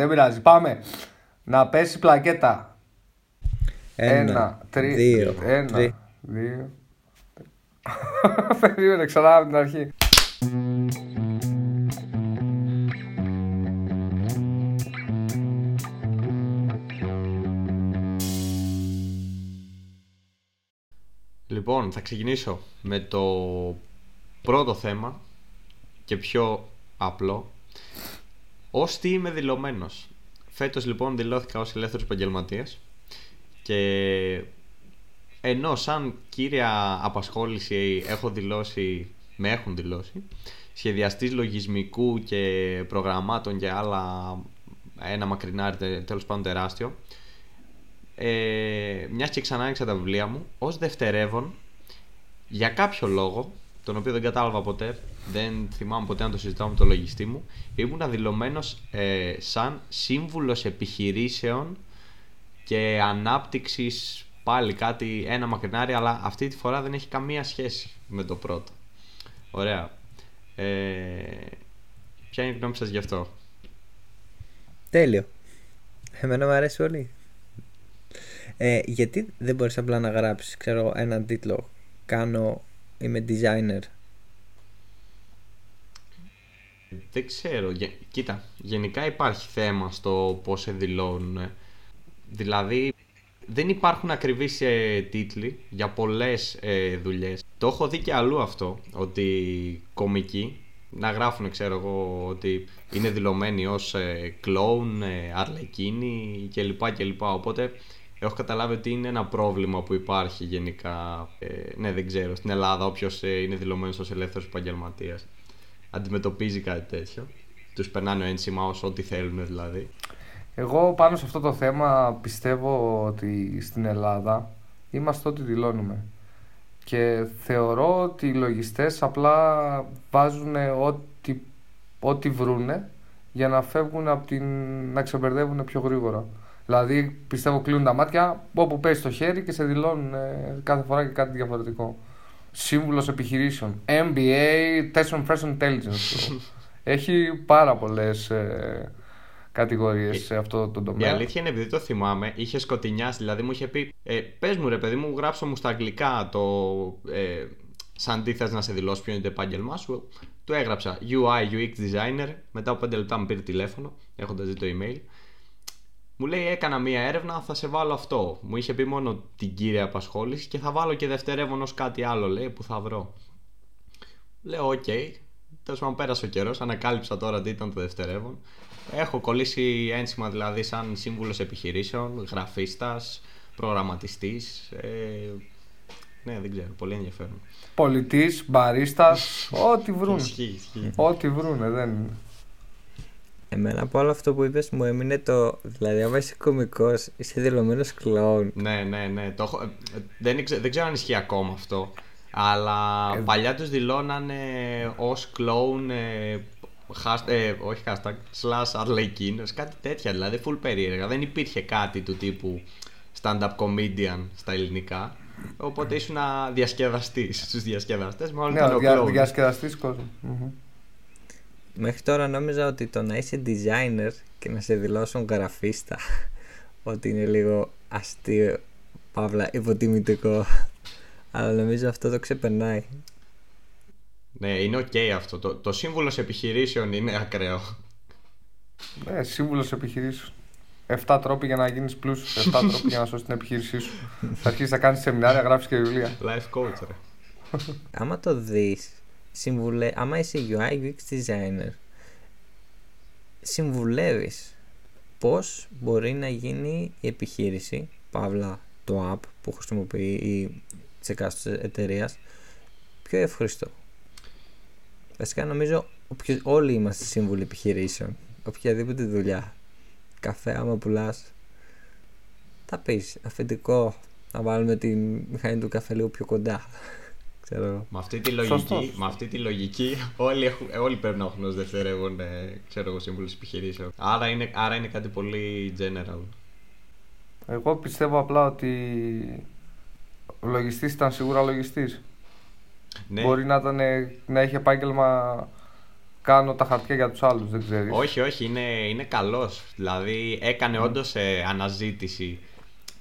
Δεν πειράζει. Πάμε. Να πέσει πλακέτα. Ένα, τρία, δύο, ένα, τρία. δύο. Περίμενε ξανά από την αρχή. Λοιπόν, θα ξεκινήσω με το πρώτο θέμα και πιο απλό. Ως τι είμαι δηλωμένος. Φέτος λοιπόν δηλώθηκα ως ελεύθερος επαγγελματίας και ενώ σαν κύρια απασχόληση έχω δηλώσει, με έχουν δηλώσει, σχεδιαστής λογισμικού και προγραμμάτων και άλλα ένα μακρινάρι τε- τέλος πάντων τεράστιο ε, μιας και ξανά άνοιξα τα βιβλία μου ως δευτερεύον για κάποιο λόγο τον οποίο δεν κατάλαβα ποτέ δεν θυμάμαι ποτέ να το συζητάω με τον λογιστή μου ήμουν δηλωμένος ε, σαν σύμβουλος επιχειρήσεων και ανάπτυξης πάλι κάτι ένα μακρινάρι αλλά αυτή τη φορά δεν έχει καμία σχέση με το πρώτο ωραία ε, ποια είναι η γνώμη σας γι' αυτό; Τέλειο. Εμένα μου αρέσει πολύ. Ε, γιατί δεν μπορείς απλά να γράψεις, ξέρω, έναν τίτλο. Κάνω, είμαι designer. Δεν ξέρω. Γε- Κοίτα, γενικά υπάρχει θέμα στο πώς σε δηλώνουν. Δηλαδή, δεν υπάρχουν ακριβείς ε, τίτλοι για πολλές ε, δουλειές. Το έχω δει και αλλού αυτό, ότι κομικοί να γράφουν, ξέρω εγώ, ότι είναι δηλωμένοι ως ε, κλόουν, ε, αρλεκίνοι κλπ. κλπ. Οπότε, έχω καταλάβει ότι είναι ένα πρόβλημα που υπάρχει γενικά. Ε, ναι, δεν ξέρω. Στην Ελλάδα, όποιος ε, είναι δηλωμένος ως ελεύθερος επαγγελματίας αντιμετωπίζει κάτι τέτοιο. Τους περνάνε ένσημα ως ό,τι θέλουν δηλαδή. Εγώ πάνω σε αυτό το θέμα πιστεύω ότι στην Ελλάδα είμαστε ό,τι δηλώνουμε. Και θεωρώ ότι οι λογιστές απλά βάζουν ό,τι, ό,τι βρούνε για να φεύγουν από την... να ξεμπερδεύουν πιο γρήγορα. Δηλαδή πιστεύω κλείνουν τα μάτια όπου πέσει το χέρι και σε δηλώνουν ε, κάθε φορά και κάτι διαφορετικό. Σύμβουλος επιχειρήσεων. MBA, Test on Fresh Intelligence. Έχει πάρα πολλές ε, κατηγορίες σε αυτό το Η τομέα. αλήθεια είναι επειδή το θυμάμαι, είχε σκοτεινιάσει, δηλαδή μου είχε πει ε, Πες μου ρε παιδί μου, γράψω μου στα αγγλικά το ε, σαν τι θες να σε δηλώσει ποιο είναι το επάγγελμά σου. Του έγραψα UI, UX designer, μετά από 5 λεπτά μου πήρε τηλέφωνο, έχοντας δει το email. Μου λέει έκανα μία έρευνα, θα σε βάλω αυτό. Μου είχε πει μόνο την κύρια απασχόληση και θα βάλω και δευτερεύον ως κάτι άλλο, λέει, που θα βρω. Λέω, οκ. Τέλος πάντων, πέρασε ο καιρός. Ανακάλυψα τώρα τι ήταν το δευτερεύον. Έχω κολλήσει ένσημα δηλαδή σαν σύμβουλος επιχειρήσεων, γραφίστας, προγραμματιστής. Ε, ναι, δεν ξέρω. Πολύ ενδιαφέρον. Πολιτής, μπαρίστας, ό,τι βρούνε. Ισχύει, ισχύει. Ό,τι βρούνε, δεν είναι. Εμένα από όλο αυτό που είπες μου έμεινε το... Δηλαδή, άμα είσαι κωμικός, είσαι δηλωμένος κλόουν. Ναι, ναι, ναι. Το έχω... ε, δεν, ήξε- δεν ξέρω αν ισχύει ακόμα αυτό. Αλλά Ε, παλιά τους δηλώνανε ως clone, ε, hasht- ε, όχι hashtag, slash arlequin, κάτι τέτοια δηλαδή, full περίεργα. Δεν υπήρχε κάτι του τύπου stand-up comedian στα ελληνικά. Οπότε ήσουν διασκεδαστής στους διασκεδαστές, μάλλον Ναι, ήταν ο ο δια, clone. διασκεδαστής κόσμου. Μμμ. Μέχρι τώρα νόμιζα ότι το να είσαι designer και να σε δηλώσουν γραφίστα ότι είναι λίγο αστείο, παύλα, υποτιμητικό. Αλλά νομίζω αυτό το ξεπερνάει. Ναι, είναι ok αυτό. Το, το σύμβουλος επιχειρήσεων είναι ακραίο. Ναι, σύμβουλος επιχειρήσεων. 7 τρόποι για να γίνεις πλούσιος, 7 τρόποι για να σώσεις την επιχείρησή σου. Θα αρχίσεις να κάνεις σεμινάρια, γράφεις και βιβλία. Life coach, ρε. Άμα το δεις, συμβουλε... άμα είσαι UI UX designer, συμβουλεύεις πώς μπορεί να γίνει η επιχείρηση, παύλα το app που χρησιμοποιεί η της εκάστοτε εταιρείας πιο ευχριστό. Βασικά νομίζω οποιο- όλοι είμαστε σύμβουλοι επιχειρήσεων, οποιαδήποτε δουλειά. Καφέ άμα πουλάς, θα πεις αφεντικό, να βάλουμε τη μηχανή του καφέ λίγο πιο κοντά. Ξέρω εγώ. Με αυτή τη λογική, Σωστός. με αυτή τη λογική όλοι, έχουν, ε, όλοι πρέπει να έχουν ως δευτερεύον ε, ξέρω εγώ, σύμβουλος επιχειρήσεων. Άρα είναι, άρα είναι κάτι πολύ general. Εγώ πιστεύω απλά ότι ο λογιστής ήταν σίγουρα λογιστής. Ναι, Μπορεί να, ήταν, να έχει επάγγελμα κάνω τα χαρτιά για τους άλλους, δεν ξέρεις. Όχι, όχι, είναι, είναι καλός. Δηλαδή έκανε mm. όντως ε, αναζήτηση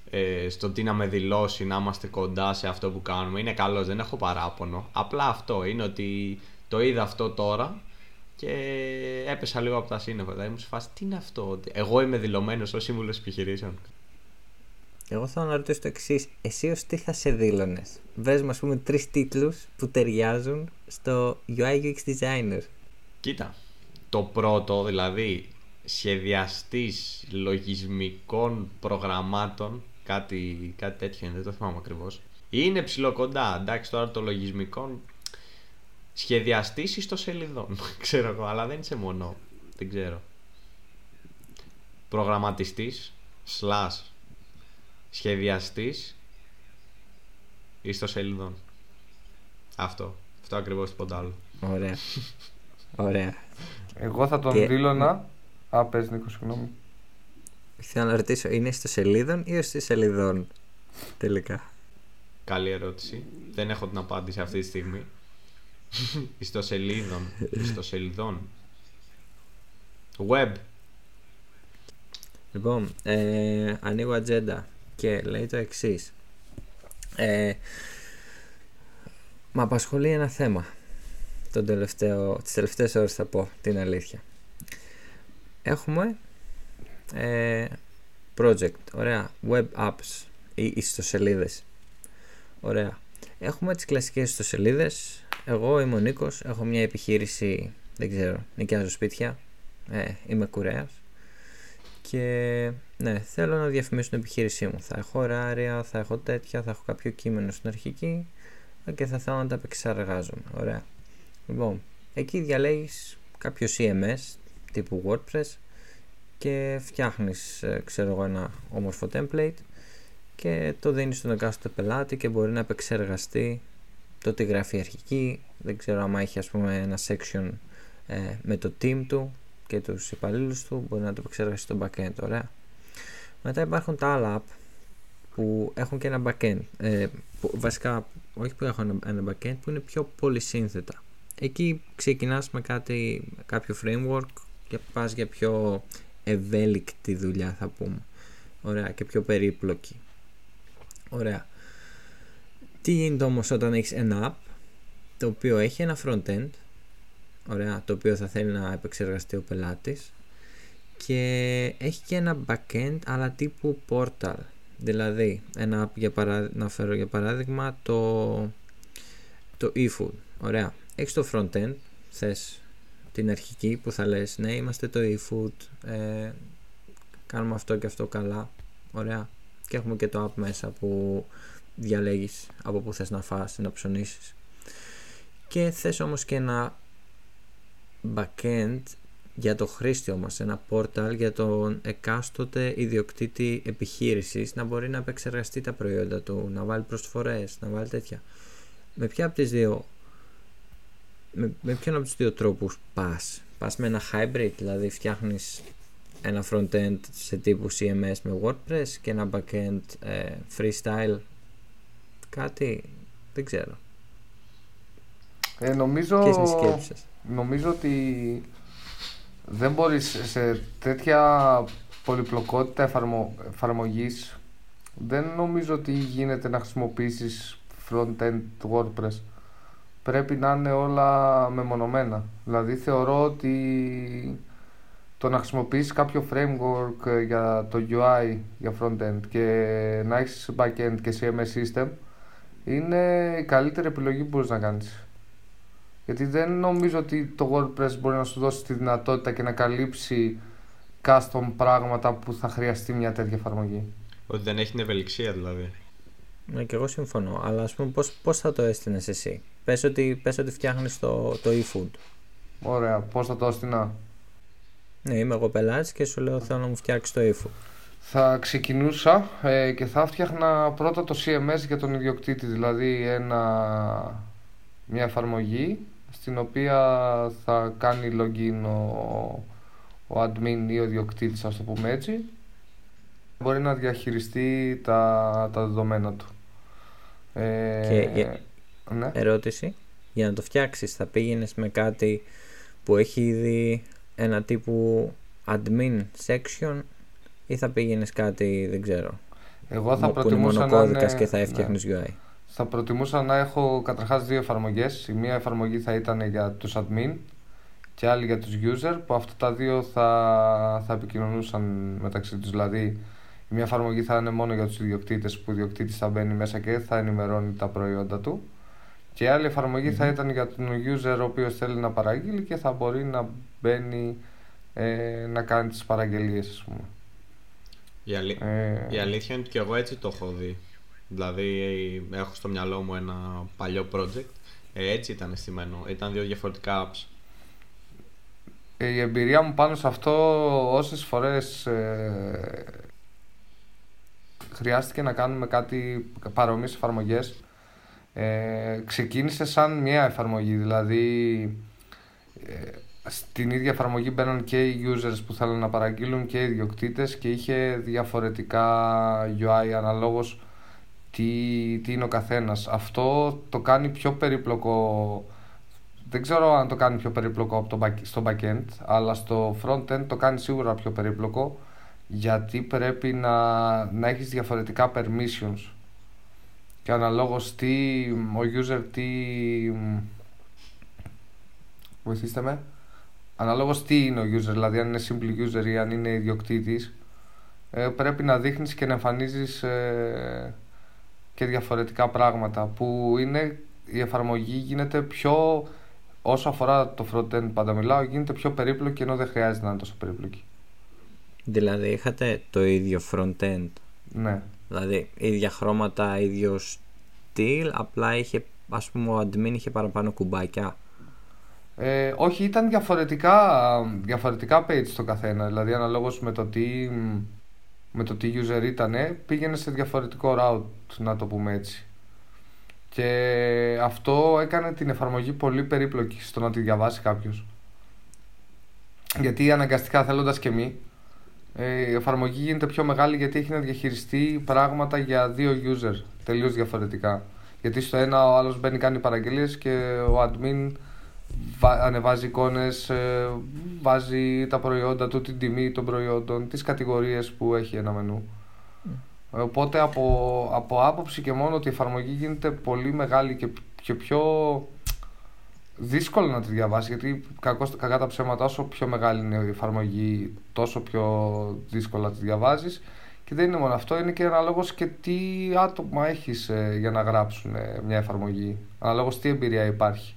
ε, στο τι να με δηλώσει, να είμαστε κοντά σε αυτό που κάνουμε. Είναι καλός, δεν έχω παράπονο. Απλά αυτό είναι ότι το είδα αυτό τώρα και έπεσα λίγο από τα σύννεφα. Δηλαδή μου σε φάση, τι είναι αυτό, εγώ είμαι δηλωμένος ως σύμβουλος επιχειρήσεων. Εγώ θέλω να ρωτήσω το εξής. Εσύ ως τι θα σε δήλωνες; Βες μα πούμε τρεις τίτλους που ταιριάζουν στο UI UX designer. Κοίτα. Το πρώτο, δηλαδή σχεδιαστής λογισμικών προγραμμάτων κάτι, κάτι τέτοιο είναι, δεν το θυμάμαι ακριβώς. Είναι ψηλοκοντά, εντάξει τώρα το λογισμικό σχεδιαστής ιστοσελιδών, ξέρω εγώ, αλλά δεν είσαι μόνο, δεν ξέρω. Προγραμματιστής, slash, σχεδιαστής ιστοσελιδών. Αυτό, αυτό ακριβώς τίποτα άλλο. Ωραία. Ωραία. Εγώ θα τον και... δήλωνα. Α, πες Νίκο, συγγνώμη. Θέλω να ρωτήσω, είναι στο σελίδων ή στο σελίδων τελικά; Καλή ερώτηση. Δεν έχω την απάντηση αυτή τη στιγμή. στο σελίδων. στο σελίδων. Web. Λοιπόν, ε, ανοίγω ατζέντα και λέει το εξής. Ε, με απασχολεί ένα θέμα τον τελευταίο, τις τελευταίες ώρες θα πω την αλήθεια. Έχουμε ε, project, ωραία, web apps ή ιστοσελίδες. Ωραία. Έχουμε τις κλασικές ιστοσελίδες. Εγώ είμαι ο Νίκος, έχω μια επιχείρηση, δεν ξέρω, νοικιάζω σπίτια, ε, είμαι κουρέας και ναι, θέλω να διαφημίσω την επιχείρησή μου. Θα έχω ωράρια, θα έχω τέτοια, θα έχω κάποιο κείμενο στην αρχική και θα θέλω να τα επεξεργάζομαι. Ωραία. Λοιπόν, εκεί διαλέγεις κάποιο CMS τύπου WordPress και φτιάχνεις ε, ξέρω εγώ ένα όμορφο template και το δίνεις στον εκάστοτε πελάτη και μπορεί να επεξεργαστεί το τι γράφει αρχική. Δεν ξέρω αν έχει ας πούμε ένα section ε, με το team του και τους υπαλλήλους του μπορεί να το επεξεργαστεί στο backend ωραία. Μετά υπάρχουν τα άλλα app που έχουν και ένα backend ε, που, βασικά όχι που έχουν ένα backend που είναι πιο πολυσύνθετα. Εκεί ξεκινάς με κάτι, κάποιο framework και πας για πιο ευέλικτη δουλειά θα πούμε. Ωραία και πιο περίπλοκη. Ωραία. Τι γίνεται όμως όταν έχεις ένα app το οποίο έχει ένα front-end ωραία, το οποίο θα θέλει να επεξεργαστεί ο πελάτης και έχει και ένα back-end αλλά τύπου portal δηλαδή ένα app για παρά, να φέρω για παράδειγμα το το eFood ωραία, έχεις το front-end θες την αρχική που θα λες ναι είμαστε το eFood ε, κάνουμε αυτό και αυτό καλά ωραία. Και έχουμε και το app μέσα που διαλέγεις από που θες να φας να ψωνίσεις. Και θες όμως και ένα backend για το χρήστη όμως, ένα portal για τον εκάστοτε ιδιοκτήτη επιχείρησης να μπορεί να επεξεργαστεί τα προϊόντα του, να βάλει προσφορές, να βάλει τέτοια. Με ποια από τις δύο με, με ποιον από τους δύο τρόπους πας; Πας με ένα hybrid, δηλαδή φτιάχνεις ένα front-end σε τύπου CMS με WordPress και ένα back-end ε, freestyle κάτι, δεν ξέρω. Ε, νομίζω, Ποιες είναι νομίζω ότι δεν μπορείς σε τέτοια πολυπλοκότητα εφαρμο, εφαρμογής δεν νομίζω ότι γίνεται να χρησιμοποιήσεις front-end WordPress πρέπει να είναι όλα μεμονωμένα. Δηλαδή θεωρώ ότι το να χρησιμοποιήσεις κάποιο framework για το UI, για frontend και να έχεις backend και CMS system είναι η καλύτερη επιλογή που μπορείς να κάνεις. Γιατί δεν νομίζω ότι το WordPress μπορεί να σου δώσει τη δυνατότητα και να καλύψει custom πράγματα που θα χρειαστεί μια τέτοια εφαρμογή. Ότι δεν έχει την ευελιξία δηλαδή. Ναι, και εγώ συμφωνώ. Αλλά ας πούμε, πώς, πώς θα το έστεινες εσύ; Πες ότι, πες ότι φτιάχνεις το, το e-food. Ωραία. Πώς θα το έστεινα; Ναι, είμαι εγώ πελάτης και σου λέω θέλω να μου φτιάξεις το e-food. Θα ξεκινούσα ε, και θα φτιάχνα πρώτα το CMS για τον ιδιοκτήτη. Δηλαδή ένα, μια εφαρμογή στην οποία θα κάνει login ο, ο admin ή ο ιδιοκτήτης, ας το πούμε έτσι. Μπορεί να διαχειριστεί τα, τα δεδομένα του. Ε, και, ναι. ερώτηση. Για να το φτιάξεις θα πήγαινες με κάτι που έχει ήδη ένα τύπου admin section ή θα πήγαινες κάτι, δεν ξέρω. Εγώ θα που προτιμούσα είναι να μονοκώδικας είναι... και θα ναι. έφτιαχνες UI. Θα προτιμούσα να έχω καταρχάς δύο εφαρμογές. Η μία εφαρμογή θα ήταν για τους admin και άλλη για τους user που αυτά τα δύο θα, θα επικοινωνούσαν μεταξύ τους. Δηλαδή η μία εφαρμογή θα είναι μόνο για τους ιδιοκτήτες που ο ιδιοκτήτης θα μπαίνει μέσα και θα ενημερώνει τα προϊόντα του και η άλλη εφαρμογή θα ήταν για τον user ο οποίος θέλει να παραγγείλει και θα μπορεί να μπαίνει ε, να κάνει τις παραγγελίες ας πούμε. Η, αλη... Ε, η αλήθεια είναι ότι και εγώ έτσι το έχω δει. Δηλαδή έχω στο μυαλό μου ένα παλιό project. Ε, έτσι ήταν στημένο. Ήταν δύο διαφορετικά apps. Ε, η εμπειρία μου πάνω σε αυτό όσες φορές ε, χρειάστηκε να κάνουμε κάτι παρόμοιες εφαρμογές ε, ξεκίνησε σαν μια εφαρμογή δηλαδή ε, στην ίδια εφαρμογή μπαίναν και οι users που θέλουν να παραγγείλουν και οι ιδιοκτήτες και είχε διαφορετικά UI αναλόγως τι, τι είναι ο καθένας. Αυτό το κάνει πιο περίπλοκο δεν ξέρω αν το κάνει πιο περίπλοκο από το back, στο backend, αλλά στο frontend το κάνει σίγουρα πιο περίπλοκο γιατί πρέπει να, να έχεις διαφορετικά permissions και αναλόγως τι ο user τι βοηθήστε με αναλόγως τι είναι ο user δηλαδή αν είναι simple user ή αν είναι ιδιοκτήτης ε, πρέπει να δείχνεις και να εμφανίζεις ε, και διαφορετικά πράγματα που είναι η εφαρμογή γίνεται πιο όσο αφορά το front-end πάντα μιλάω γίνεται πιο περίπλοκη ενώ δεν χρειάζεται να είναι τόσο περίπλοκη Δηλαδή είχατε το ίδιο front-end; ναι Δηλαδή ίδια χρώματα, ίδιο στυλ, απλά είχε, ας πούμε ο admin είχε παραπάνω κουμπάκια. Ε, όχι, ήταν διαφορετικά, διαφορετικά page το καθένα. Δηλαδή, αναλόγως με το τι, με το τι user ήταν, πήγαινε σε διαφορετικό route, να το πούμε έτσι. Και αυτό έκανε την εφαρμογή πολύ περίπλοκη στο να τη διαβάσει κάποιος. Γιατί αναγκαστικά θέλοντας και μη, ε, η εφαρμογή γίνεται πιο μεγάλη γιατί έχει να διαχειριστεί πράγματα για δύο user, τελείως διαφορετικά. Γιατί στο ένα ο άλλος μπαίνει κάνει παραγγελίες και ο admin βα- ανεβάζει εικόνες, ε, βάζει τα προϊόντα του, την τιμή των προϊόντων, τις κατηγορίες που έχει ένα μενού. Οπότε από, από άποψη και μόνο ότι η εφαρμογή γίνεται πολύ μεγάλη και, και πιο δύσκολο να τη διαβάσει γιατί κακώς, κακά τα ψέματα όσο πιο μεγάλη είναι η εφαρμογή τόσο πιο δύσκολα να τη διαβάζεις και δεν είναι μόνο αυτό, είναι και αναλόγως και τι άτομα έχεις ε, για να γράψουν ε, μια εφαρμογή. Αναλόγως τι εμπειρία υπάρχει.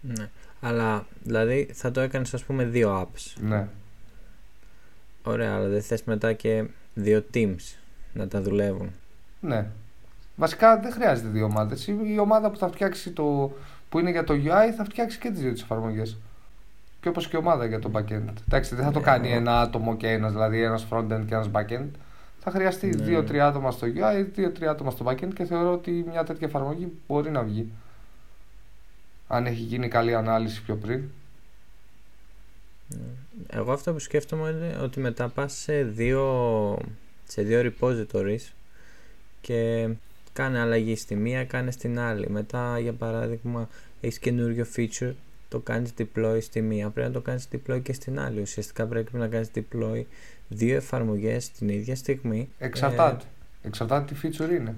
Ναι. Αλλά δηλαδή θα το έκανες ας πούμε δύο apps. Ναι. Ωραία, αλλά δεν θες μετά και δύο teams να τα δουλεύουν. Ναι. Βασικά δεν χρειάζεται δύο ομάδες. Η η ομάδα που θα φτιάξει το, που είναι για το UI θα φτιάξει και τις δύο τις εφαρμογές. Και όπως και η ομάδα για το backend. Εντάξει, δεν θα το Ναι, κάνει ο- ένα άτομο και ένας, δηλαδή ένας frontend και ένας backend. Θα χρειαστεί Ναι. δύο-τρία άτομα στο UI, δύο-τρία άτομα στο backend και θεωρώ ότι μια τέτοια εφαρμογή μπορεί να βγει. Αν έχει γίνει καλή ανάλυση πιο πριν. Εγώ αυτό που σκέφτομαι είναι ότι μετά πας σε δύο, σε δύο repositories και κάνε αλλαγή στη μία, κάνε στην άλλη. Μετά, για παράδειγμα, έχεις καινούριο feature, το κάνεις deploy στη μία, πρέπει να το κάνεις deploy και στην άλλη. Ουσιαστικά πρέπει να κάνεις deploy δύο εφαρμογές την ίδια στιγμή. Εξαρτάται. Εξαρτάται τι feature είναι.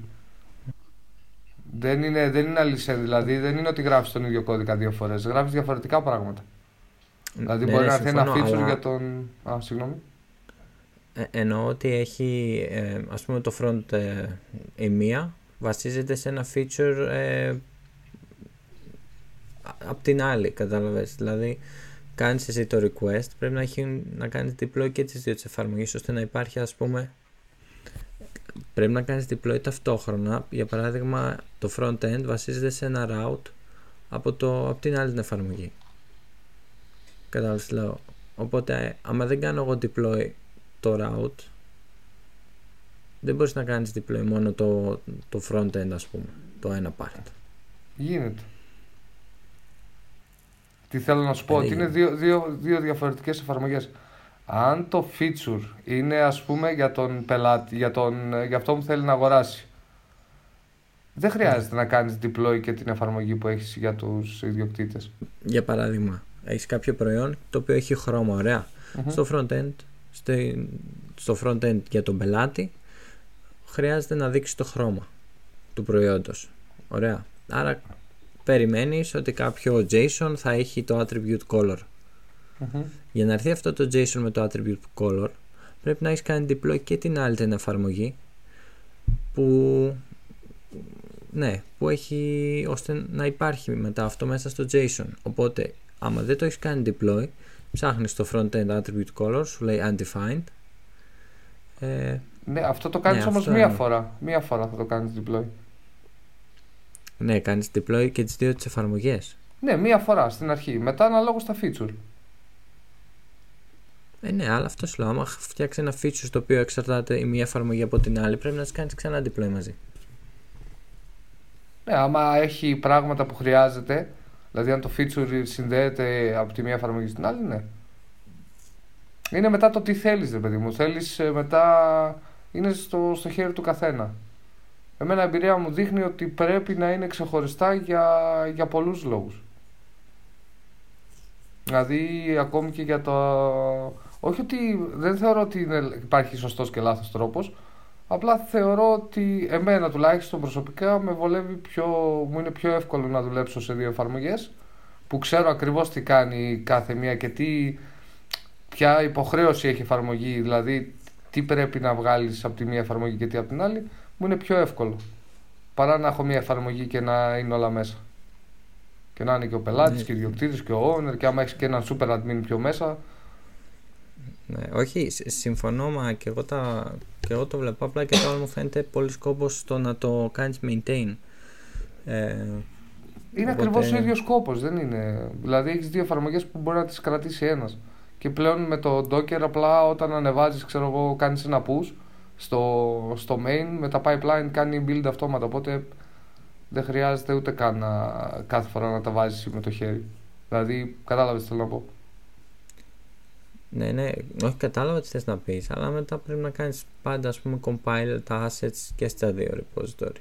Δεν είναι, δεν είναι αλήθεια, δηλαδή δεν είναι ότι γράφεις τον ίδιο κώδικα δύο φορές. Γράφεις διαφορετικά πράγματα. Ε, Δηλαδή ναι, μπορεί ναι, να έρθει ένα συμφωνώ, feature αλλά- για τον. Α, συγγνώμη. Ε, εννοώ ότι έχει, ε, ας πούμε το front ε, η μία βασίζεται σε ένα feature ε, από την άλλη, κατάλαβες. Δηλαδή, κάνεις εσύ το request, πρέπει να, έχει, να κάνεις deploy και τις δύο τις εφαρμογές, ώστε να υπάρχει, ας πούμε, πρέπει να κάνεις deploy ταυτόχρονα. Για παράδειγμα, το front-end βασίζεται σε ένα route από, το, από την άλλη την εφαρμογή. Κατάλαβες τι λέω. Οπότε, άμα δεν κάνω εγώ deploy το route, δεν μπορείς να κάνεις deploy μόνο το, το front-end, ας πούμε, το ένα part. Γίνεται. Τι θέλω να σου πω, Δεν ότι είναι δύο, δύο, δύο διαφορετικές εφαρμογές. Αν το feature είναι ας πούμε για τον πελάτη, για, τον, για αυτό που θέλει να αγοράσει, δεν χρειάζεται να κάνεις deploy και την εφαρμογή που έχεις για τους ιδιοκτήτες. Για παράδειγμα, Έχεις κάποιο προϊόν το οποίο έχει χρώμα, ωραία. Στο front-end, στο front-end για τον πελάτη, χρειάζεται να δείξει το χρώμα του προϊόντος. Ωραία. Άρα περιμένεις ότι κάποιο JSON θα έχει το attribute color. Για να έρθει αυτό το JSON με το attribute color πρέπει να έχεις κάνει deploy και την άλλη την εφαρμογή που ναι, που έχει ώστε να υπάρχει μετά αυτό μέσα στο JSON. Οπότε, άμα δεν το έχεις κάνει deploy, ψάχνεις το front-end attribute color, σου λέει undefined. Ε, ναι, αυτό το κάνεις ναι, όμως μία φορά. Μία φορά θα το κάνεις deploy. Ναι, κάνεις deploy και τις δύο τις εφαρμογές. Ναι, μία φορά στην αρχή. Μετά αναλόγως στα feature. Ε, ναι, αλλά αυτό σου λέω. Άμα φτιάξει ένα feature στο οποίο εξαρτάται η μία εφαρμογή από την άλλη, πρέπει να τις κάνεις ξανά deploy μαζί. Ναι, άμα έχει πράγματα που χρειάζεται, δηλαδή αν το feature συνδέεται από τη μία εφαρμογή στην άλλη, ναι. Είναι μετά το τι θέλεις, ρε παιδί μου. Θέλεις ε, μετά... Είναι στο, στο χέρι του καθένα. Εμένα η εμπειρία μου δείχνει ότι πρέπει να είναι ξεχωριστά για, για πολλούς λόγους. Δηλαδή ακόμη και για το... Όχι ότι δεν θεωρώ ότι υπάρχει σωστός και λάθος τρόπος, Απλά θεωρώ ότι εμένα τουλάχιστον προσωπικά με βολεύει πιο, μου είναι πιο εύκολο να δουλέψω σε δύο εφαρμογές που ξέρω ακριβώς τι κάνει κάθε μία και τι, ποια υποχρέωση έχει εφαρμογή, δηλαδή τι πρέπει να βγάλεις από τη μία εφαρμογή και τι από την άλλη, μου είναι πιο εύκολο παρά να έχω μία εφαρμογή και να είναι όλα μέσα. Και να είναι και ο πελάτης ναι. και ο ιδιοκτήτης και ο owner και άμα έχεις και έναν super admin πιο μέσα, ναι, όχι, συμφωνώ, μα και εγώ, τα, και εγώ το βλέπω. Απλά και τώρα μου φαίνεται πολύ σκόπος στο να το κάνεις maintain. Ε, είναι οπότε... ακριβώς ο ίδιος σκόπος, δεν είναι. Δηλαδή έχεις δύο εφαρμογές που μπορεί να τις κρατήσει ένας. Και πλέον με το Docker απλά όταν ανεβάζεις, ξέρω εγώ, κάνεις ένα push στο, στο main με τα pipeline κάνει build αυτόματα. Οπότε δεν χρειάζεται ούτε καν να, κάθε φορά να τα βάζεις με το χέρι. Δηλαδή, κατάλαβες τι θέλω να πω. Ναι, ναι, όχι κατάλαβα τι θες να πεις, αλλά μετά πρέπει να κάνεις πάντα ας πούμε compile τα assets και στα δύο repository.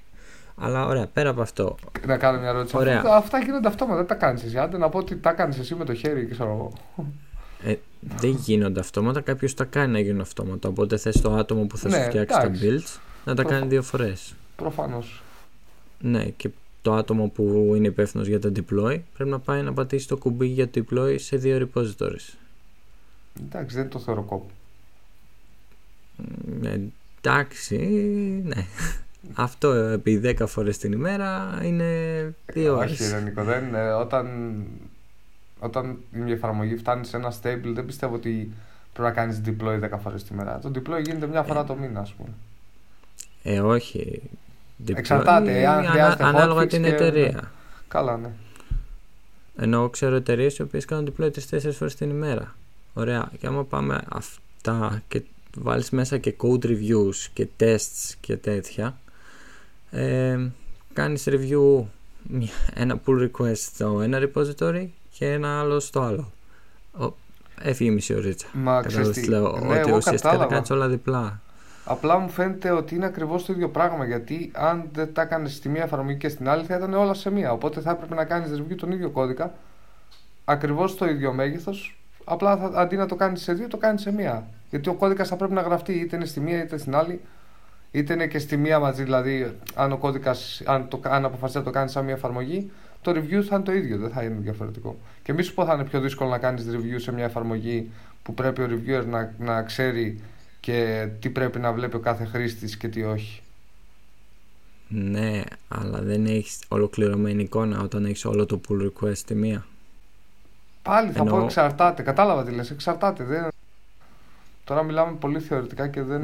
Αλλά ωραία, πέρα από αυτό. Να κάνω μια ερώτηση. Ωραία. Αυτά, αυτά γίνονται αυτόματα, δεν τα κάνεις εσύ. Άντε να πω ότι τα κάνεις εσύ με το χέρι και ξέρω εγώ. Ε, δεν γίνονται αυτόματα, κάποιος τα κάνει να γίνουν αυτόματα. Οπότε θες το άτομο που θα ναι, σου φτιάξει τα builds να τα κάνει δύο φορές. Προφανώς. Ναι, και το άτομο που είναι υπεύθυνος για τα deploy πρέπει να πάει να πατήσει το κουμπί για το deploy σε δύο repositories. Εντάξει, δεν το θεωρώ κόπο. Εντάξει, ναι. Αυτό επί 10 φορές την ημέρα είναι δύο ώρες. Όχι, Ρενικό, δεν είναι. Όταν, όταν η εφαρμογή φτάνει σε ένα stable, δεν πιστεύω ότι πρέπει να κάνεις deploy 10 φορές την ημέρα. Το deploy γίνεται μια φορά το μήνα, ας πούμε. Ε, όχι. Deploy Εξαρτάται, αν χρειάζεται Ανάλογα την εταιρεία. Καλά, ναι. Ενώ ξέρω εταιρείες οι οποίες κάνουν deploy 3-4 φορές την ημέρα. Ωραία. Και άμα πάμε αυτά και βάλεις μέσα και code reviews και tests και τέτοια ε, κάνεις review ένα pull request στο ένα repository και ένα άλλο στο άλλο. Έφυγε μισή ωρίτσα. Μα ξέρεις λέω, ναι, ότι ουσιαστικά τα κάνεις όλα διπλά. Απλά μου φαίνεται ότι είναι ακριβώς το ίδιο πράγμα γιατί αν δεν τα έκανες στη μία εφαρμογή και στην άλλη θα ήταν όλα σε μία. Οπότε θα έπρεπε να κάνεις review τον ίδιο κώδικα, ακριβώς το ίδιο μέγεθος, Απλά θα, αντί να το κάνεις σε δύο, το κάνεις σε μία. Γιατί ο κώδικας θα πρέπει να γραφτεί είτε είναι στη μία είτε στην άλλη, είτε είναι και στη μία μαζί. Δηλαδή, αν ο κώδικας, αν, το, αν αποφασίσει να το κάνεις σαν μία εφαρμογή, το review θα είναι το ίδιο, δεν θα είναι διαφορετικό. Και μη σου πω θα είναι πιο δύσκολο να κάνεις review σε μια εφαρμογή που πρέπει ο reviewer να, να ξέρει και τι πρέπει να βλέπει ο κάθε χρήστης και τι όχι. Ναι, αλλά δεν έχεις ολοκληρωμένη εικόνα όταν έχεις όλο το pull request στη μία. Πάλι θα πω εξαρτάται. Κατάλαβα τι λες. Εξαρτάται. Δεν... Τώρα μιλάμε πολύ θεωρητικά και δεν.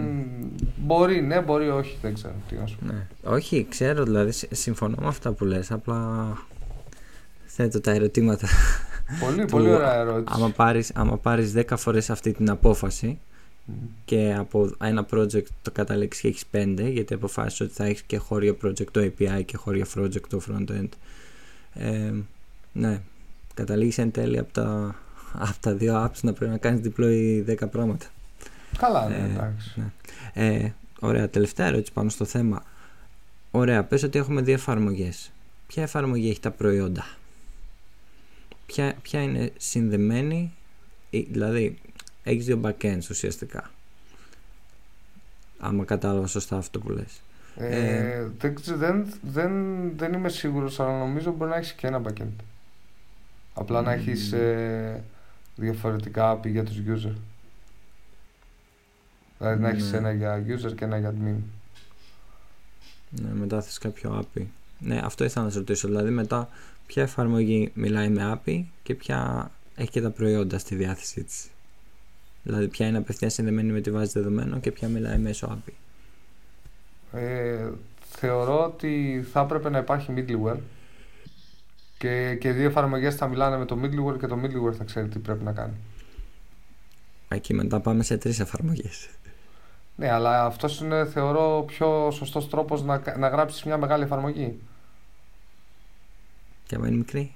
Μπορεί, ναι, μπορεί, όχι. Δεν ξέρω τι να σου πω. Ναι. Όχι, ξέρω, δηλαδή συμφωνώ με αυτά που λες. Απλά θέτω τα ερωτήματα. Πολύ, πολύ ωραία ερώτηση. Άμα πάρεις, άμα πάρεις 10 φορές αυτή την απόφαση και από ένα project το καταλήξεις και έχεις 5 γιατί αποφάσισες ότι θα έχεις και χώρια project το API και χώρια project το frontend ε, ναι καταλήγεις εν τέλει από τα, από τα δύο apps να πρέπει να κάνεις deploy 10 πράγματα. Καλά, ναι, ε, εντάξει. Ναι. Ε, ωραία, τελευταία ερώτηση πάνω στο θέμα. Ωραία, πες ότι έχουμε δύο εφαρμογές. Ποια εφαρμογή έχει τα προϊόντα; Ποια, ποια είναι συνδεμένη, δηλαδή έχεις δύο backends ουσιαστικά. Άμα κατάλαβα σωστά αυτό που λες. Ε, ε, δεν, δεν, δεν, δεν είμαι σίγουρος, αλλά νομίζω μπορεί να έχεις και ένα backend. Απλά να έχεις ε, διαφορετικά API για τους user. Δηλαδή να έχεις ναι. ένα για user και ένα για admin. Ναι, μετά θες κάποιο API. Ναι, αυτό ήθελα να σε ρωτήσω. Δηλαδή μετά ποια εφαρμογή μιλάει με API και ποια έχει και τα προϊόντα στη διάθεσή της. Δηλαδή ποια είναι απευθείας συνδεμένη με τη βάση δεδομένων και ποια μιλάει μέσω API. Ε, θεωρώ ότι θα έπρεπε να υπάρχει middleware και, και δύο εφαρμογές θα μιλάνε με το middleware και το middleware θα ξέρει τι πρέπει να κάνει. Εκεί μετά πάμε σε τρεις εφαρμογές. Ναι, αλλά αυτός είναι θεωρώ πιο σωστός τρόπος να, να γράψεις μια μεγάλη εφαρμογή. Και άμα είναι μικρή.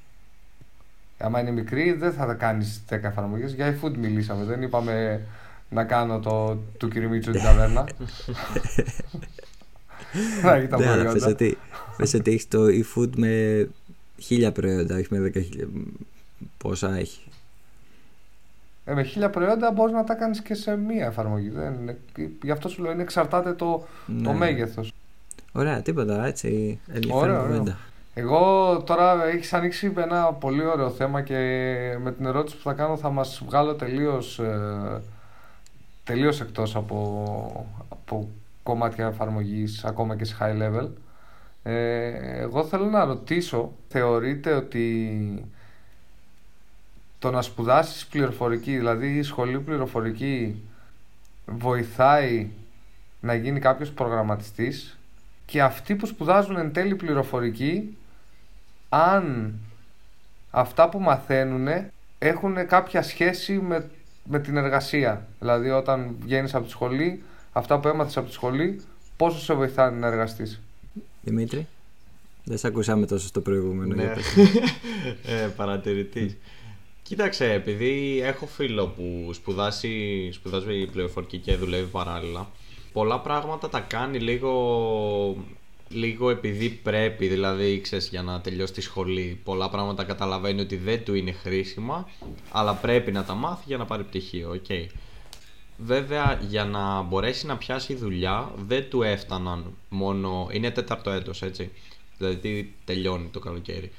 Άμα είναι μικρή, δεν θα κάνεις 10 εφαρμογές. Για iFood μιλήσαμε. Δεν είπαμε να κάνω το του Κυριμίτσου την ταβέρνα. Να έχει τα ναι, προϊόντα. Πες ότι έχεις το eFood με χίλια προϊόντα, όχι με δέκα χίλια. Πόσα έχει; Ε, με χίλια προϊόντα μπορείς να τα κάνεις και σε μία εφαρμογή. Δεν είναι, γι' αυτό σου λέω είναι εξαρτάται το, ναι. το μέγεθος. Ωραία, τίποτα έτσι. Ωραία, ωραία. Εγώ τώρα έχεις ανοίξει ένα πολύ ωραίο θέμα και με την ερώτηση που θα κάνω θα μας βγάλω τελείως, ε, τελείως εκτός από, από κομμάτια εφαρμογής ακόμα και σε high level. Ε, εγώ θέλω να ρωτήσω, θεωρείτε ότι το να σπουδάσεις πληροφορική, δηλαδή η σχολή πληροφορική βοηθάει να γίνει κάποιος προγραμματιστής; Και αυτοί που σπουδάζουν εν τέλει πληροφορική αν αυτά που μαθαίνουν έχουν κάποια σχέση με, με την εργασία. Δηλαδή όταν βγαίνεις από τη σχολή, αυτά που έμαθες από τη σχολή, πόσο σε βοηθάνε να εργαστείς. Δημήτρη, δεν σε ακούσαμε τόσο στο προηγούμενο. Ναι, ε, παρατηρητής. Κοίταξε, επειδή έχω φίλο που σπουδάσει, σπουδάζει πληροφορική και δουλεύει παράλληλα, πολλά πράγματα τα κάνει λίγο λίγο επειδή πρέπει, δηλαδή ξέρεις, για να τελειώσει τη σχολή, πολλά πράγματα καταλαβαίνει ότι δεν του είναι χρήσιμα, αλλά πρέπει να τα μάθει για να πάρει πτυχίο. Okay. Βέβαια, για να μπορέσει να πιάσει δουλειά, δεν του έφταναν μόνο. Είναι τέταρτο έτος, έτσι. Δηλαδή, τελειώνει το καλοκαίρι.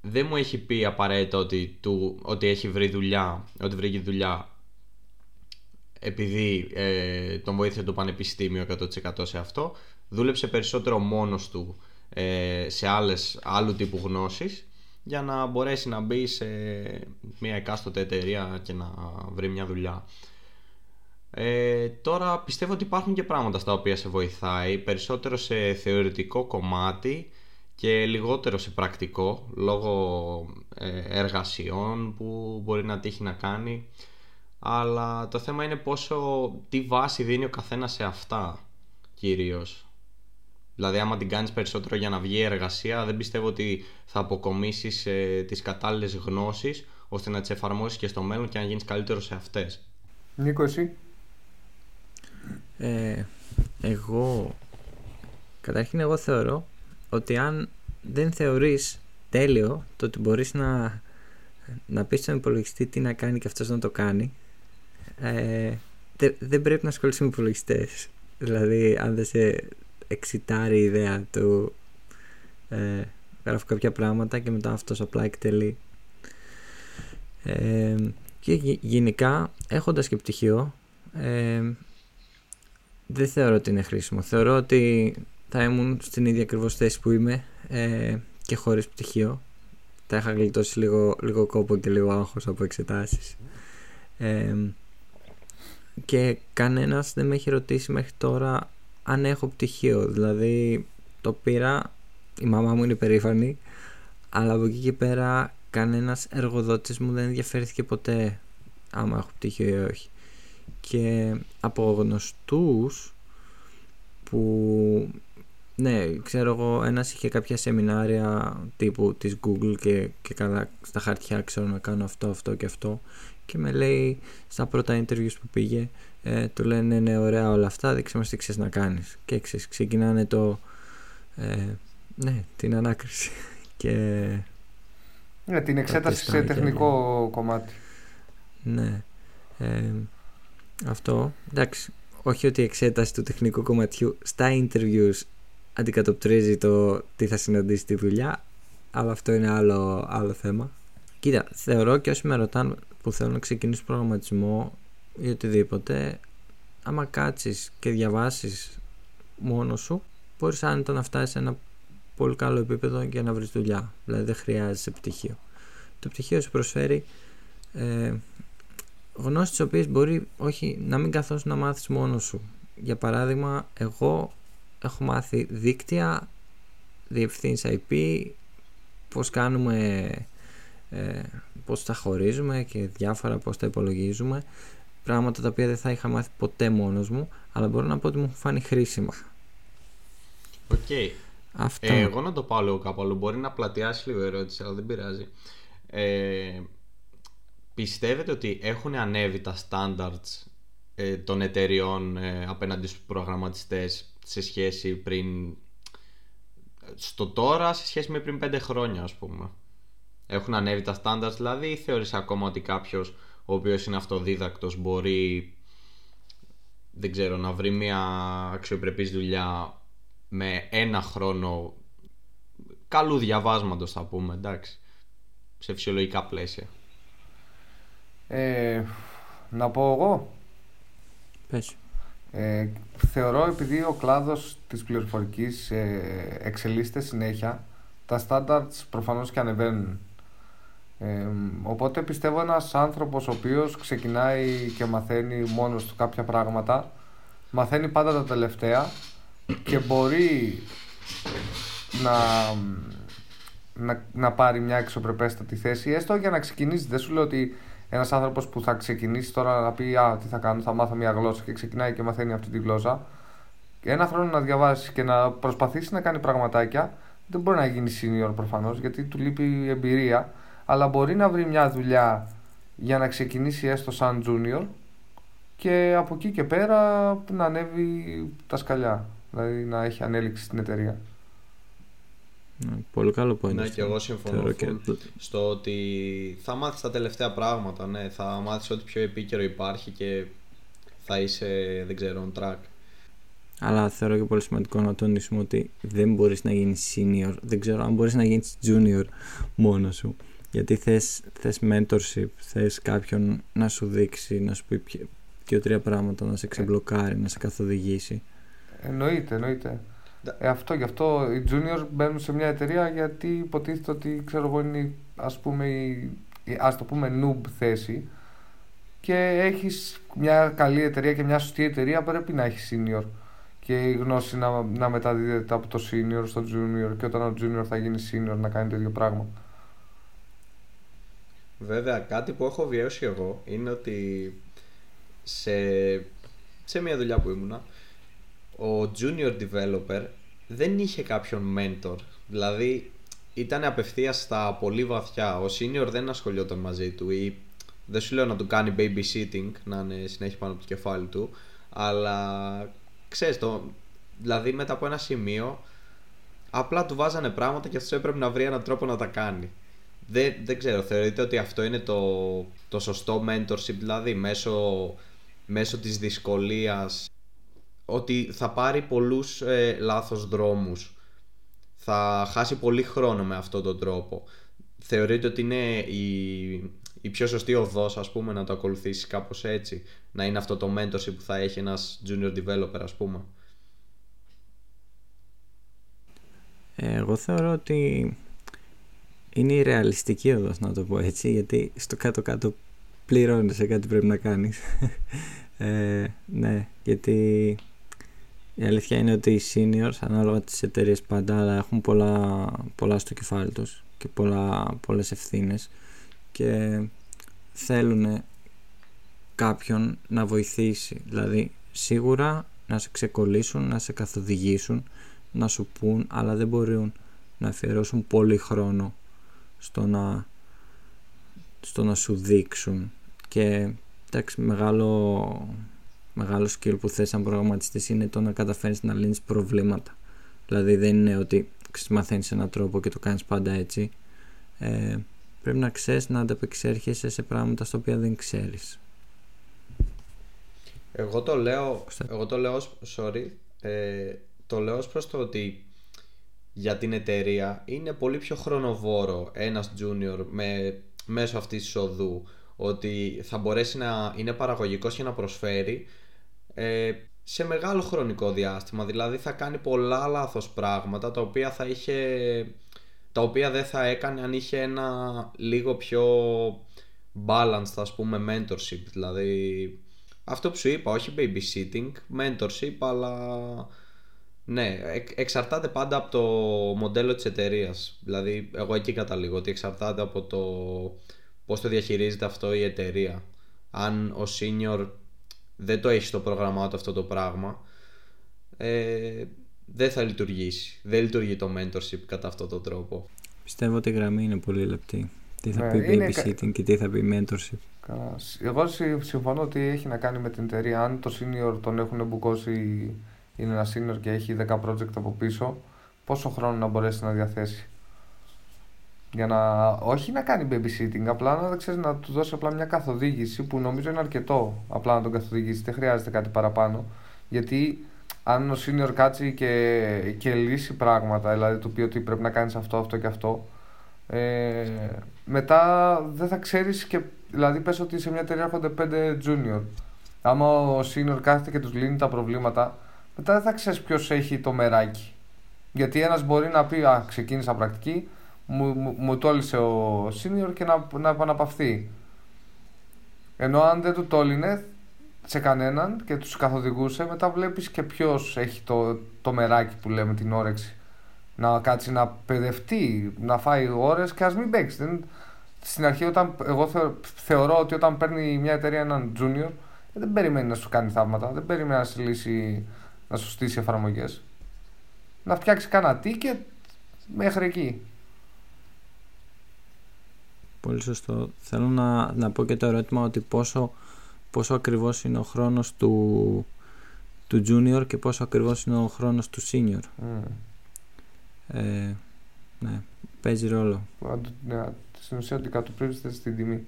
Δεν μου έχει πει απαραίτητα ότι, του, ότι έχει βρει δουλειά, ότι βρήκε δουλειά επειδή ε, τον βοήθεια το πανεπιστήμιο 100% σε αυτό δούλεψε περισσότερο μόνος του ε, σε άλλες, άλλου τύπου γνώσεις για να μπορέσει να μπει σε μια εκάστοτε εταιρεία και να βρει μια δουλειά. Ε, τώρα πιστεύω ότι υπάρχουν και πράγματα στα οποία σε βοηθάει περισσότερο σε θεωρητικό κομμάτι και λιγότερο σε πρακτικό λόγω ε, εργασιών που μπορεί να τύχει να κάνει αλλά το θέμα είναι πόσο τι βάση δίνει ο καθένας σε αυτά κυρίως Δηλαδή, άμα την κάνεις περισσότερο για να βγει η εργασία, δεν πιστεύω ότι θα αποκομίσεις ε, τις κατάλληλες γνώσεις ώστε να τις εφαρμόσεις και στο μέλλον και να γίνεις καλύτερος σε αυτές. Νίκος, εσύ; Ε, εγώ. Καταρχήν, εγώ θεωρώ ότι αν δεν θεωρείς τέλειο το ότι μπορείς να, να πεις στον υπολογιστή τι να κάνει και αυτός να το κάνει ε, δεν πρέπει να ασχοληθεί με υπολογιστές. Δηλαδή, αν δεν σε εξητάρει η ιδέα του ε, γράφω κάποια πράγματα και μετά αυτός απλά εκτελεί. Ε, και γενικά έχοντας και πτυχίο ε, δεν θεωρώ ότι είναι χρήσιμο. Θεωρώ ότι θα ήμουν στην ίδια ακριβώς θέση που είμαι ε, και χωρίς πτυχίο. Θα είχα γλιτώσει λίγο, λίγο κόπο και λίγο άγχος από εξετάσεις. Ε, και κανένας δεν με έχει ρωτήσει μέχρι τώρα αν έχω πτυχίο. Δηλαδή το πήρα, η μαμά μου είναι περήφανη, αλλά από εκεί και πέρα κανένας εργοδότης μου δεν ενδιαφέρθηκε ποτέ άμα έχω πτυχίο ή όχι. Και από γνωστούς που ναι, ξέρω εγώ, ένας είχε κάποια σεμινάρια τύπου της Google και, και καλά στα χαρτιά ξέρω να κάνω αυτό, αυτό και αυτό και με λέει στα πρώτα interviews που πήγε ε, του λένε ναι ωραία όλα αυτά δείξε μας τι ξέρεις να κάνεις και ξέρεις, ξεκινάνε το ε, ναι την ανάκριση και Ναι, την εξέταση σε τεχνικό κομμάτι. Ναι. Ε, αυτό, εντάξει, όχι ότι η εξέταση του τεχνικού κομματιού στα interviews αντικατοπτρίζει το τι θα συναντήσει στη δουλειά, αλλά αυτό είναι άλλο, άλλο θέμα. Κοίτα, θεωρώ και όσοι με ρωτάνε που θέλουν να ξεκινήσουν προγραμματισμό ή οτιδήποτε, άμα κάτσεις και διαβάσεις μόνος σου, μπορείς άνετα να φτάσεις σε ένα πολύ καλό επίπεδο για να βρεις δουλειά. Δηλαδή δεν χρειάζεσαι πτυχίο. Το πτυχίο σου προσφέρει ε, γνώσεις τις οποίες μπορεί όχι να μην καθώς να μάθεις μόνος σου. Για παράδειγμα, εγώ έχω μάθει δίκτυα, διευθύνσεις IP, πώς κάνουμε, ε, πώς τα χωρίζουμε και διάφορα πώς τα υπολογίζουμε. Πράγματα τα οποία δεν θα είχα μάθει ποτέ μόνος μου, αλλά μπορώ να πω ότι μου φάνει χρήσιμα. OK. Okay. Ε, εγώ να το πάω λίγο κάπου άλλο. Μπορεί να πλατιάσει λίγο η ερώτηση, αλλά δεν πειράζει. Ε, πιστεύετε ότι έχουν ανέβει τα standards ε, των εταιριών ε, απέναντι στους προγραμματιστές σε σχέση πριν στο τώρα σε σχέση με πριν πέντε χρόνια ας πούμε; Έχουν ανέβει τα standards δηλαδή ή θεωρείς ακόμα ότι κάποιος ο οποίος είναι αυτοδίδακτος μπορεί δεν ξέρω να βρει μια αξιοπρεπής δουλειά με ένα χρόνο καλού διαβάσματος θα πούμε εντάξει σε φυσιολογικά πλαίσια ε, να πω εγώ. Πες. Ε, θεωρώ επειδή ο κλάδος της πληροφορικής ε, εξελίσσεται συνέχεια, τα standards προφανώς και ανεβαίνουν. Ε, οπότε πιστεύω ένας άνθρωπος ο οποίος ξεκινάει και μαθαίνει μόνος του κάποια πράγματα, μαθαίνει πάντα τα τελευταία και μπορεί να, να, να πάρει μια εξωπρεπέστατη θέση, έστω για να ξεκινήσει. Δεν σου λέω ότι ένας άνθρωπος που θα ξεκινήσει τώρα να πει Α, τι θα κάνω, θα μάθω μια γλώσσα και ξεκινάει και μαθαίνει αυτή τη γλώσσα. Ένα χρόνο να διαβάσεις και να προσπαθήσεις να κάνει πραγματάκια, δεν μπορεί να γίνει senior προφανώς γιατί του λείπει εμπειρία. Αλλά μπορεί να βρει μια δουλειά για να ξεκινήσει έστω σαν junior και από εκεί και πέρα να ανέβει τα σκαλιά. Δηλαδή να έχει ανέλυξη στην εταιρεία. Ναι, πολύ καλό point. Ναι, και εγώ συμφωνώ και... στο ότι θα μάθεις τα τελευταία πράγματα. Ναι, θα μάθεις ό,τι πιο επίκαιρο υπάρχει και θα είσαι, δεν ξέρω, on track. Αλλά θεωρώ και πολύ σημαντικό να τονίσουμε ότι δεν μπορείς να γίνεις senior. Δεν ξέρω αν μπορείς να γίνεις junior μόνος σου. Γιατί θες, θες mentorship, θες κάποιον να σου δείξει, να σου πει δύο-τρία πράγματα, να σε ξεμπλοκάρει, να σε καθοδηγήσει. Εννοείται, εννοείται. Ε, αυτό γι' αυτό οι juniors μπαίνουν σε μια εταιρεία γιατί υποτίθεται ότι ξέρω εγώ είναι ας πούμε η, ας το πούμε noob θέση και έχεις μια καλή εταιρεία και μια σωστή εταιρεία πρέπει να έχεις senior και η γνώση να, να μεταδίδεται από το senior στο junior και όταν ο junior θα γίνει senior να κάνει το ίδιο πράγμα. Βέβαια κάτι που έχω βιώσει εγώ είναι ότι σε, σε μια δουλειά που ήμουνα ο junior developer δεν είχε κάποιον mentor. Δηλαδή ήταν απευθείας στα πολύ βαθιά. Ο senior δεν ασχολιόταν μαζί του ή δεν σου λέω να του κάνει babysitting, να είναι συνέχεια πάνω από το κεφάλι του, αλλά ξέρεις το, δηλαδή μετά από ένα σημείο απλά του βάζανε πράγματα και αυτός έπρεπε να βρει έναν τρόπο να τα κάνει. Δεν, δεν ξέρω, θεωρείτε ότι αυτό είναι το, το σωστό mentorship, δηλαδή μέσω, μέσω της δυσκολίας ότι θα πάρει πολλούς ε, λάθος δρόμους. Θα χάσει πολύ χρόνο με αυτόν τον τρόπο. Θεωρείτε ότι είναι η, η πιο σωστή οδός ας πούμε να το ακολουθήσεις κάπως έτσι. Να είναι αυτό το mentorship που θα έχει ένας junior developer ας πούμε; Εγώ θεωρώ ότι είναι η ρεαλιστική οδός να το πω έτσι γιατί στο κάτω κάτω πληρώνεις σε κάτι πρέπει να κάνεις. ε, ναι, γιατί η αλήθεια είναι ότι οι seniors ανάλογα τις εταιρείες πάντα αλλά έχουν πολλά, πολλά στο κεφάλι τους και πολλά, πολλές ευθύνες και θέλουν κάποιον να βοηθήσει δηλαδή σίγουρα να σε ξεκολλήσουν, να σε καθοδηγήσουν να σου πούν αλλά δεν μπορούν να αφιερώσουν πολύ χρόνο στο να, στο να σου δείξουν και εντάξει μεγάλο μεγάλο skill που θες σαν προγραμματιστής είναι το να καταφέρεις να λύνεις προβλήματα. Δηλαδή δεν είναι ότι μαθαίνεις έναν τρόπο και το κάνεις πάντα έτσι. Ε, πρέπει να ξέρεις να ανταπεξέρχεσαι σε πράγματα στα οποία δεν ξέρεις. Εγώ το λέω, εγώ το λέω, ως- sorry, ε, το λέω ως προς το ότι για την εταιρεία είναι πολύ πιο χρονοβόρο ένας junior με, μέσω αυτής της οδού ότι θα μπορέσει να είναι παραγωγικός και να προσφέρει ε, σε μεγάλο χρονικό διάστημα. Δηλαδή θα κάνει πολλά λάθος πράγματα τα οποία θα είχε τα οποία δεν θα έκανε αν είχε ένα λίγο πιο balanced ας πούμε mentorship. Δηλαδή αυτό που σου είπα όχι babysitting mentorship αλλά ναι εκ- εξαρτάται πάντα από το μοντέλο της εταιρείας. δηλαδή εγώ εκεί καταλήγω ότι εξαρτάται από το πώς το διαχειρίζεται αυτό η εταιρεία αν ο senior δεν το έχει στο πρόγραμμά του αυτό το πράγμα ε, δεν θα λειτουργήσει δεν λειτουργεί το mentorship κατά αυτόν τον τρόπο Πιστεύω ότι η γραμμή είναι πολύ λεπτή. Τι θα Ναι, πει είναι babysitting και τι θα πει mentorship; Καλά. Εγώ συ- συμφωνώ ότι έχει να κάνει με την εταιρεία. Αν το senior τον έχουν μπουκώσει, είναι ένα senior και έχει 10 project από πίσω, πόσο χρόνο να μπορέσει να διαθέσει; Για να, όχι να κάνει babysitting, απλά να, ξέρεις, να του δώσει απλά μια καθοδήγηση που νομίζω είναι αρκετό. Απλά να τον καθοδηγήσει, δεν χρειάζεται κάτι παραπάνω. Γιατί αν ο senior κάτσει και, και λύσει πράγματα, δηλαδή του πει ότι πρέπει να κάνεις αυτό, αυτό και αυτό, ε, μετά δεν θα ξέρεις και δηλαδή πες ότι σε μια εταιρεία έρχονται 5 junior άμα ο senior κάθεται και τους λύνει τα προβλήματα μετά δεν θα ξέρεις ποιος έχει το μεράκι. Γιατί ένας μπορεί να πει α ξεκίνησα πρακτική μου, μου, μου τόλισε ο senior και να, να επαναπαυθεί ενώ αν δεν του τόλινε σε κανέναν και τους καθοδηγούσε μετά βλέπεις και ποιος έχει το, το μεράκι που λέμε την όρεξη. Να κάτσει να παιδευτεί, να φάει ώρες και ας μην παίξει. Δεν... Στην αρχή, όταν, εγώ θεω- θεωρώ ότι όταν παίρνει μια εταιρεία έναν junior, δεν περιμένει να σου κάνει θαύματα, δεν περιμένει να σου λύσει, να σου στήσει εφαρμογές. Να φτιάξει κανένα ticket μέχρι εκεί. Πολύ σωστό. Θέλω να, να πω και το ερώτημα ότι πόσο, πόσο ακριβώς είναι ο χρόνος του, του junior και πόσο ακριβώς είναι ο χρόνος του senior. Μμ. Ε, ναι, παίζει ρόλο. Αντ- Ναι, στην ουσία αντικατοπτρίζεται στην τιμή.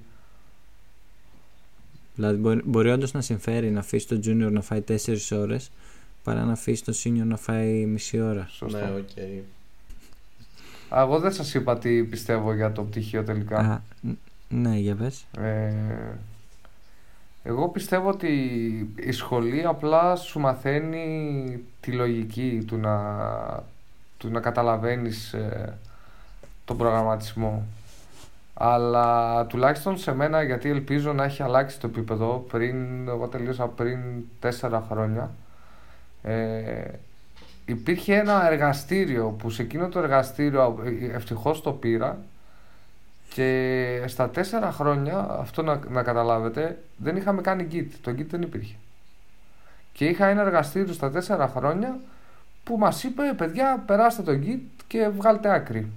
Δηλαδή μπορεί, μπορεί όντως να συμφέρει να αφήσει το junior να φάει 4 ώρες παρά να αφήσει το senior να φάει μισή ώρα. Σωστό. ναι οκ Α, εγώ δεν σας είπα τι πιστεύω για το πτυχίο τελικά. Α, ν- ναι, για πες. Ε, εγώ πιστεύω ότι η σχολή απλά σου μαθαίνει τη λογική του να, του να καταλαβαίνεις ε, τον προγραμματισμό. Αλλά τουλάχιστον σε μένα, γιατί ελπίζω να έχει αλλάξει το επίπεδο, πριν, εγώ τελείωσα πριν τέσσερα χρόνια, ε, υπήρχε ένα εργαστήριο που σε εκείνο το εργαστήριο ε, ευτυχώς το πήρα και στα τέσσερα χρόνια, αυτό να, να καταλάβετε, δεν είχαμε κάνει Git. Το Git δεν υπήρχε. Και είχα ένα εργαστήριο στα τέσσερα χρόνια που μας είπε, παιδιά, περάστε το Git και βγάλτε άκρη.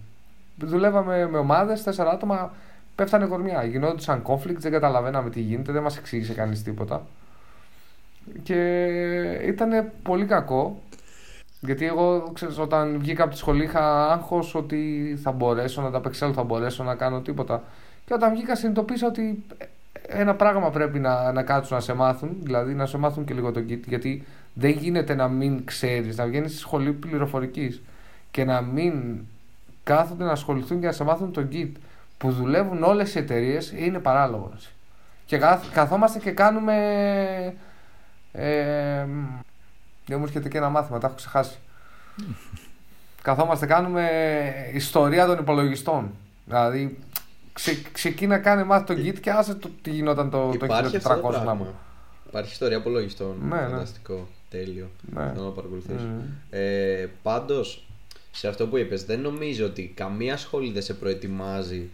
Δουλεύαμε με ομάδες, τέσσερα άτομα, πέφτανε κορμιά. Γινόντουσαν conflicts, δεν καταλαβαίναμε τι γίνεται, δεν μας εξήγησε κανείς τίποτα. Και ήταν πολύ κακό γιατί εγώ, ξέρεις, όταν βγήκα από τη σχολή είχα άγχος ότι θα μπορέσω να ανταπεξέλθω, θα μπορέσω να κάνω τίποτα. Και όταν βγήκα συνειδητοποίησα ότι ένα πράγμα πρέπει να, να κάτσουν να σε μάθουν, δηλαδή να σε μάθουν και λίγο το Git, γιατί δεν γίνεται να μην ξέρεις, να βγαίνεις στη σχολή πληροφορικής και να μην κάθονται να ασχοληθούν και να σε μάθουν το Git που δουλεύουν όλες οι εταιρείες είναι παράλογο. Και καθ- καθόμαστε και κάνουμε... Ε, δεν μου έρχεται και ένα μάθημα, τα έχω ξεχάσει. Καθόμαστε, κάνουμε ιστορία των υπολογιστών. Δηλαδή, ξε, ξεκίνα κάνε μάθει το Git και άσε το, τι γινόταν το, το Υπάρχει αυτό το 1400 να πράγμα. μου. Υπάρχει ιστορία απολογιστών. Ναι, ναι. Φανταστικό. Τέλειο. Ναι. Θέλω να παρακολουθήσω. Μμμ. Ε, Πάντως, σε αυτό που είπες, δεν νομίζω ότι καμία σχολή δεν σε προετοιμάζει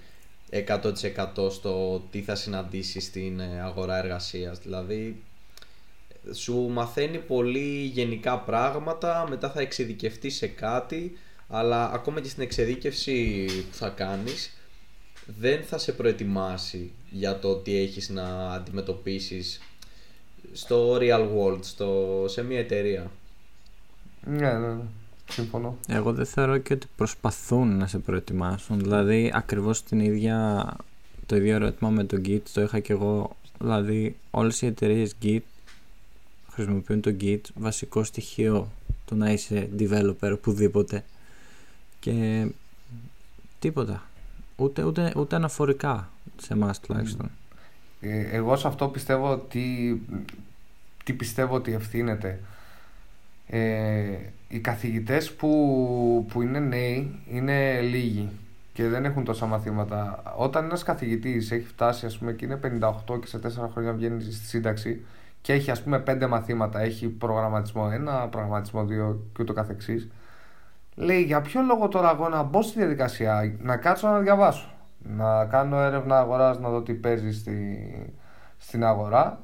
100% στο τι θα συναντήσεις στην ε, αγορά εργασίας. Δηλαδή, σου μαθαίνει πολύ γενικά πράγματα, μετά θα εξειδικευτεί σε κάτι, αλλά ακόμα και στην εξειδίκευση που θα κάνεις, δεν θα σε προετοιμάσει για το τι έχεις να αντιμετωπίσεις στο real world, στο, σε μια εταιρεία. Ναι, ναι, ναι. Σύμφωνο. Εγώ δεν θεωρώ και ότι προσπαθούν να σε προετοιμάσουν. Δηλαδή, ακριβώς την ίδια, το ίδιο ερώτημα με το Git το είχα και εγώ. Δηλαδή, όλες οι εταιρείες Git χρησιμοποιούν το Git βασικό στοιχείο του να είσαι developer οπουδήποτε. Και τίποτα. Ούτε, ούτε, ούτε αναφορικά σε εμάς τουλάχιστον. Ε, εγώ σε αυτό πιστεύω ότι τι πιστεύω ότι ευθύνεται. Ε, οι καθηγητές που, που είναι νέοι είναι λίγοι και δεν έχουν τόσα μαθήματα. Όταν ένας καθηγητής έχει φτάσει ας πούμε και είναι 58 και σε 4 χρόνια βγαίνει στη σύνταξη και έχει ας πούμε 5 μαθήματα, έχει προγραμματισμό 1, προγραμματισμό 2 και ούτω καθεξής. Λέει για ποιο λόγο τώρα εγώ να μπω στη διαδικασία, να κάτσω να διαβάσω να κάνω έρευνα αγοράς να δω τι παίζει στη, στην αγορά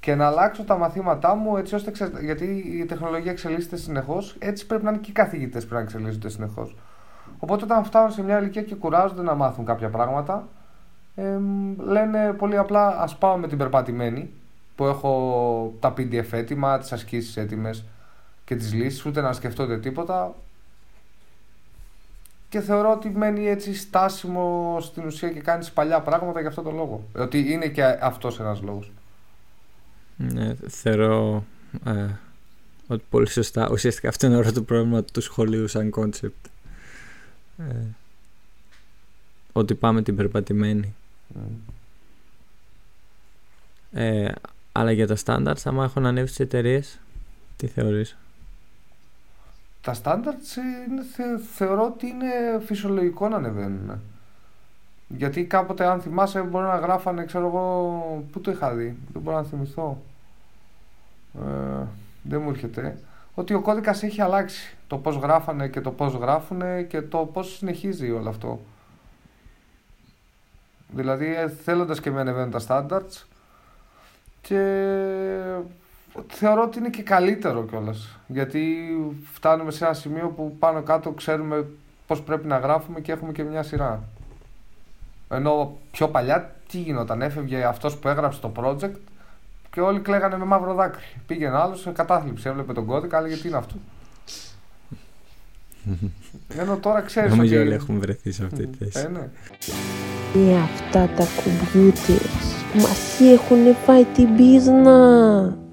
και να αλλάξω τα μαθήματά μου έτσι ώστε γιατί η τεχνολογία εξελίσσεται συνεχώς, έτσι πρέπει να είναι και οι καθηγητές πρέπει να εξελίσσονται συνεχώς. Οπότε όταν φτάνουν σε μια ηλικία και κουράζονται να μάθουν κάποια πράγματα, ε, λένε πολύ απλά ας πάω με την περπατημένη που έχω τα PDF έτοιμα, τις ασκήσεις έτοιμες και τις λύσεις, ούτε να σκεφτόνται τίποτα. Και θεωρώ ότι μένει έτσι στάσιμο στην ουσία και κάνει παλιά πράγματα για αυτό το λόγο. Ότι είναι και αυτός ένας λόγος. Ναι, θεωρώ ε, ότι πολύ σωστά. Ουσιαστικά αυτό είναι όλο το πρόβλημα του σχολείου σαν concept. Ε, ότι πάμε την περπατημένη. Ε, αλλά για τα standards, άμα έχουν ανέβει στις εταιρείες, τι θεωρείς; Τα standards είναι, θεωρώ ότι είναι φυσιολογικό να ανεβαίνουν. Γιατί κάποτε αν θυμάσαι μπορεί να γράφανε, ξέρω εγώ, πού το είχα δει, δεν μπορώ να θυμηθώ. Ε, δεν μου έρχεται. Ότι ο κώδικας έχει αλλάξει. Το πώς γράφανε και το πώς γράφουνε και το πώς συνεχίζει όλο αυτό. Δηλαδή ε, θέλοντας και με ανεβαίνουν τα standards και θεωρώ ότι είναι και καλύτερο κιόλας. Γιατί φτάνουμε σε ένα σημείο που πάνω κάτω ξέρουμε πώς πρέπει να γράφουμε και έχουμε και μια σειρά. Ενώ πιο παλιά τι γινόταν, έφευγε αυτός που έγραψε το project και όλοι κλαίγανε με μαύρο δάκρυ. Πήγαινε άλλος σε κατάθλιψη, έβλεπε τον κώδικα, έλεγε τι είναι αυτό. Ενώ τώρα ξέρεις. Νομίζω ότι... όλοι έχουμε βρεθεί σε αυτή τη θέση. Ε, ναι. Και αυτά τα κουμπιούτερ μας έχουν φάει την πίσνα.